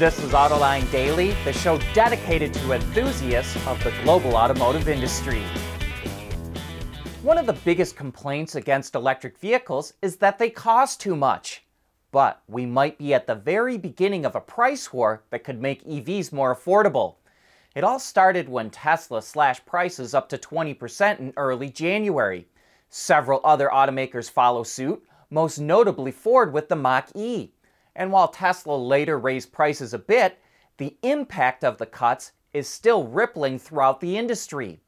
This is Autoline Daily, the show dedicated to enthusiasts of the global automotive industry. One of the biggest complaints against electric vehicles is that they cost too much. But we might be at the very beginning of a price war that could make EVs more affordable. It all started when Tesla slashed prices up to 20% in early January. Several other automakers follow suit, most notably Ford with the Mach E. And while Tesla later raised prices a bit, the impact of the cuts is still rippling throughout the industry.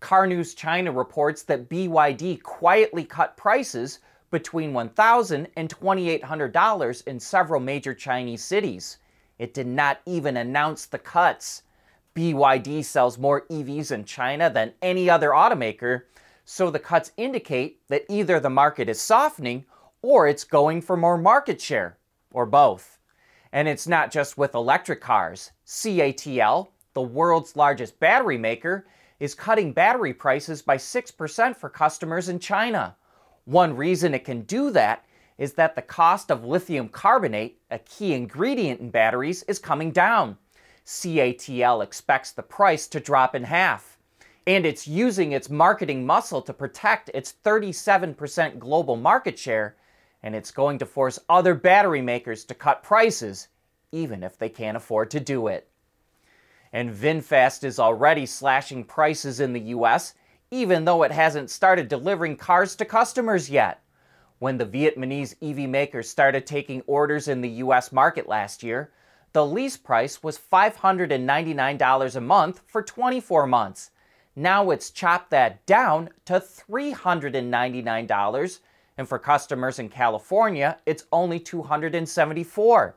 Car News China reports that BYD quietly cut prices between $1,000 and $2,800 in several major Chinese cities. It did not even announce the cuts. BYD sells more EVs in China than any other automaker, so the cuts indicate that either the market is softening or it's going for more market share or both. And it's not just with electric cars. CATL, the world's largest battery maker, is cutting battery prices by 6% for customers in China. One reason it can do that is that the cost of lithium carbonate, a key ingredient in batteries, is coming down. CATL expects the price to drop in half. And it's using its marketing muscle to protect its 37% global market share and it's going to force other battery makers to cut prices, even if they can't afford to do it. And VinFast is already slashing prices in the US, even though it hasn't started delivering cars to customers yet. When the Vietnamese EV makers started taking orders in the US market last year, the lease price was $599 a month for 24 months. Now it's chopped that down to $399 and for customers in California, it's only 274.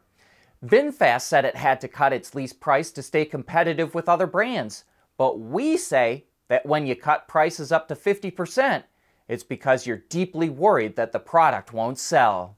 VinFast said it had to cut its lease price to stay competitive with other brands, but we say that when you cut prices up to 50%, it's because you're deeply worried that the product won't sell.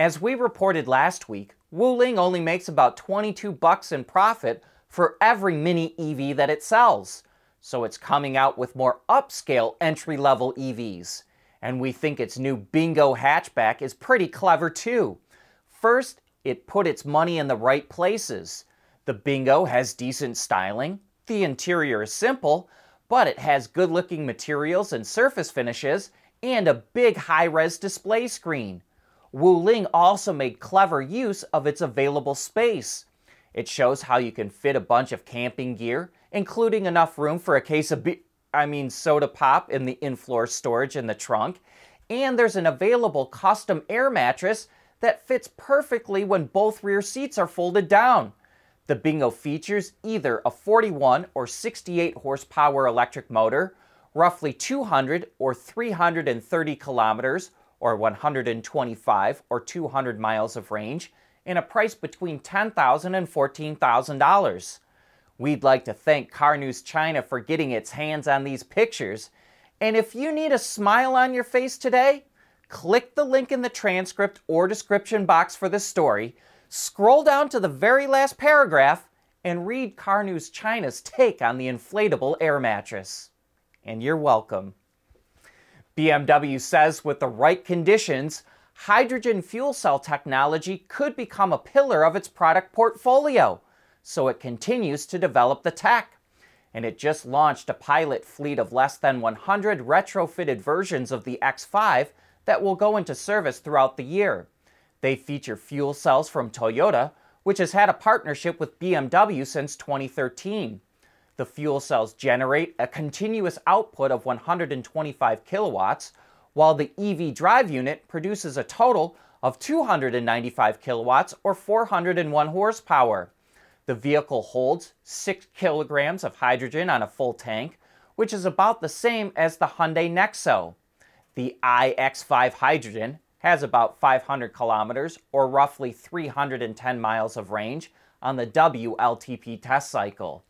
As we reported last week, Wuling only makes about 22 bucks in profit for every mini EV that it sells. So it's coming out with more upscale entry-level EVs. And we think its new Bingo hatchback is pretty clever too. First, it put its money in the right places. The Bingo has decent styling, the interior is simple, but it has good looking materials and surface finishes, and a big high res display screen. Wuling also made clever use of its available space. It shows how you can fit a bunch of camping gear, including enough room for a case of be- I mean soda pop in the in-floor storage in the trunk, and there's an available custom air mattress that fits perfectly when both rear seats are folded down. The Bingo features either a 41 or 68 horsepower electric motor, roughly 200 or 330 kilometers, or 125 or 200 miles of range, in a price between $10,000 and $14,000. We'd like to thank Car News China for getting its hands on these pictures. And if you need a smile on your face today, click the link in the transcript or description box for this story, scroll down to the very last paragraph, and read Car News China's take on the inflatable air mattress. And you're welcome. BMW says with the right conditions, hydrogen fuel cell technology could become a pillar of its product portfolio, so it continues to develop the tech. And it just launched a pilot fleet of less than 100 retrofitted versions of the X5 that will go into service throughout the year. They feature fuel cells from Toyota, which has had a partnership with BMW since 2013. The fuel cells generate a continuous output of 125 kilowatts, while the EV drive unit produces a total of 295 kilowatts or 401 horsepower. The vehicle holds 6 kilograms of hydrogen on a full tank, which is about the same as the Hyundai Nexo. The iX5 Hydrogen has about 500 kilometers or roughly 310 miles of range on the WLTP test cycle.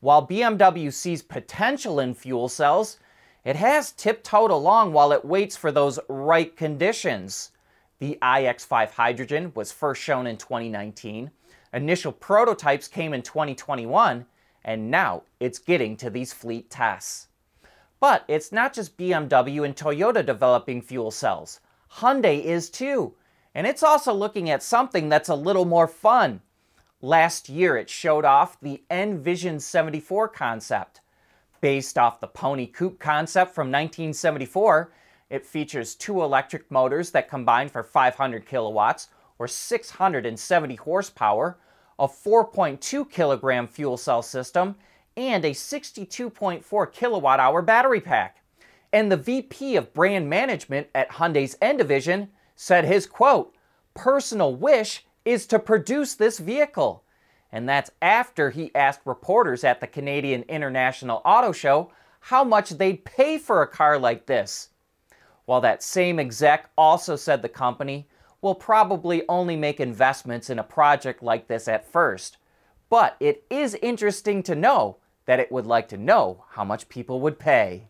While BMW sees potential in fuel cells, it has tiptoed along while it waits for those right conditions. The iX5 Hydrogen was first shown in 2019. Initial prototypes came in 2021, and now it's getting to these fleet tests. But it's not just BMW and Toyota developing fuel cells. Hyundai is too. And it's also looking at something that's a little more fun. Last year, it showed off the N Vision 74 concept. Based off the Pony Coupe concept from 1974, it features two electric motors that combine for 500 kilowatts or 670 horsepower, a 4.2 kilogram fuel cell system, and a 62.4 kilowatt hour battery pack. And the VP of brand management at Hyundai's N division said his quote, personal wish is to produce this vehicle. And that's after he asked reporters at the Canadian International Auto Show how much they'd pay for a car like this. While that same exec also said the company will probably only make investments in a project like this at first. But it is interesting to know that it would like to know how much people would pay.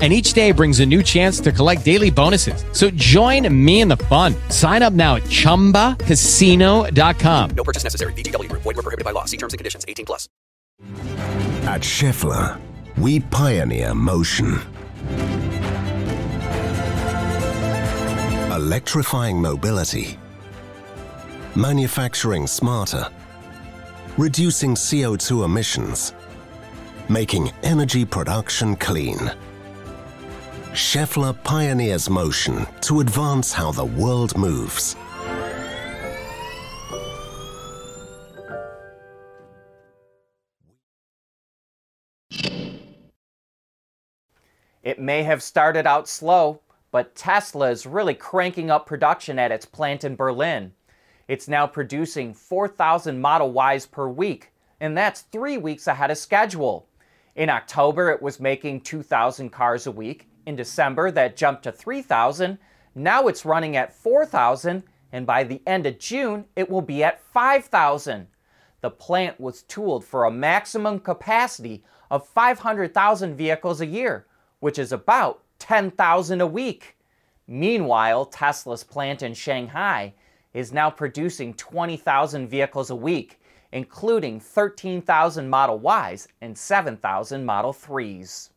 and each day brings a new chance to collect daily bonuses. So join me in the fun. Sign up now at ChumbaCasino.com. No purchase necessary. VGW. Void were prohibited by law. See terms and conditions. 18 plus. At Schaeffler, we pioneer motion. Electrifying mobility. Manufacturing smarter. Reducing CO2 emissions. Making energy production clean. Schaeffler pioneers motion to advance how the world moves. It may have started out slow, but Tesla is really cranking up production at its plant in Berlin. It's now producing 4,000 Model Ys per week, and that's three weeks ahead of schedule. In October, it was making 2,000 cars a week. In December, that jumped to 3,000. Now it's running at 4,000, and by the end of June, it will be at 5,000. The plant was tooled for a maximum capacity of 500,000 vehicles a year, which is about 10,000 a week. Meanwhile, Tesla's plant in Shanghai is now producing 20,000 vehicles a week, including 13,000 Model Ys and 7,000 Model 3s.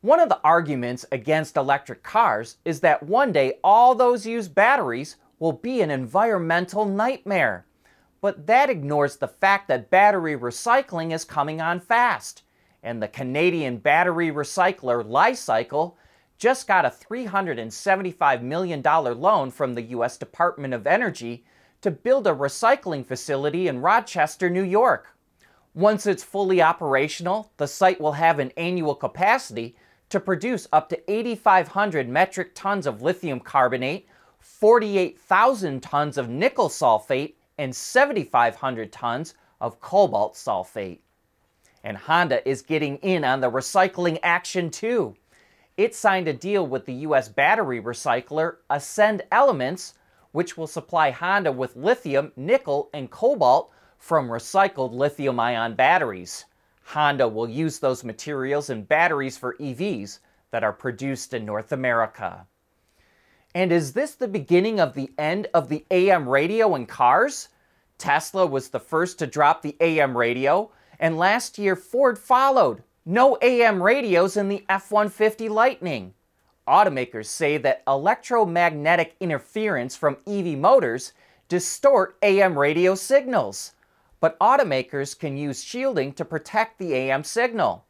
One of the arguments against electric cars is that one day all those used batteries will be an environmental nightmare. But that ignores the fact that battery recycling is coming on fast. And the Canadian battery recycler Li-Cycle just got a $375 million loan from the U.S. Department of Energy to build a recycling facility in Rochester, New York. Once it's fully operational, the site will have an annual capacity to produce up to 8,500 metric tons of lithium carbonate, 48,000 tons of nickel sulfate, and 7,500 tons of cobalt sulfate. And Honda is getting in on the recycling action too. It signed a deal with the US battery recycler Ascend Elements, which will supply Honda with lithium, nickel, and cobalt from recycled lithium ion batteries. Honda will use those materials in batteries for EVs that are produced in North America. And is this the beginning of the end of the AM radio in cars? Tesla was the first to drop the AM radio, And last year, Ford followed. No AM radios in the F 150 Lightning. Automakers say that electromagnetic interference from EV motors distort AM radio signals. But automakers can use shielding to protect the AM signal.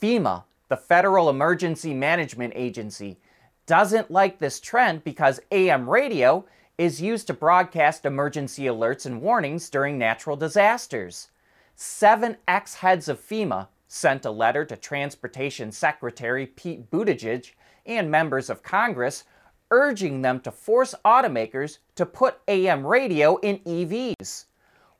FEMA, the Federal Emergency Management Agency, doesn't like this trend because AM radio is used to broadcast emergency alerts and warnings during natural disasters. Seven ex heads of FEMA sent a letter to Transportation Secretary Pete Buttigieg and members of Congress urging them to force automakers to put AM radio in EVs.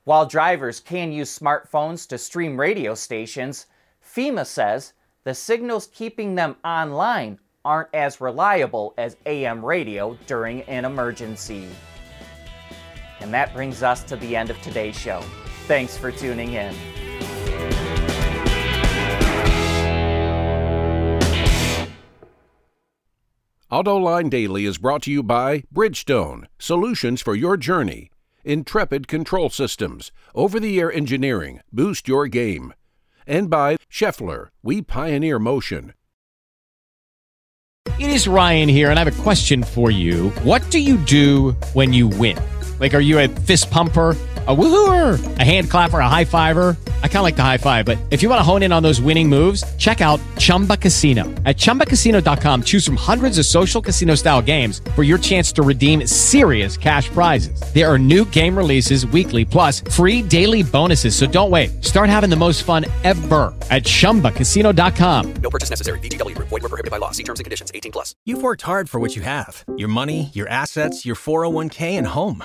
While drivers can use smartphones to stream radio stations, FEMA says the signals keeping them online aren't as reliable as AM radio during an emergency. And that brings us to the end of today's show. Thanks for tuning in. AutoLine Daily is brought to you by Bridgestone, solutions for your journey. Intrepid Control Systems, over the air engineering, boost your game. And by Schaeffler, we pioneer motion. It is Ryan here, and I have a question for you. What do you do when you win? Like, are you a fist pumper? a woohooer, a hand clapper, a high fiver. I kind of like the high five, but if you want to hone in on those winning moves, check out Chumba Casino. At ChumbaCasino.com, choose from hundreds of social casino style games for your chance to redeem serious cash prizes. There are new game releases weekly, plus free daily bonuses. So don't wait. Start having the most fun ever at ChumbaCasino.com. No purchase necessary. VGW. Void were prohibited by law. See terms and conditions. 18 plus. You've worked hard for what you have. Your money, your assets, your 401k, and home.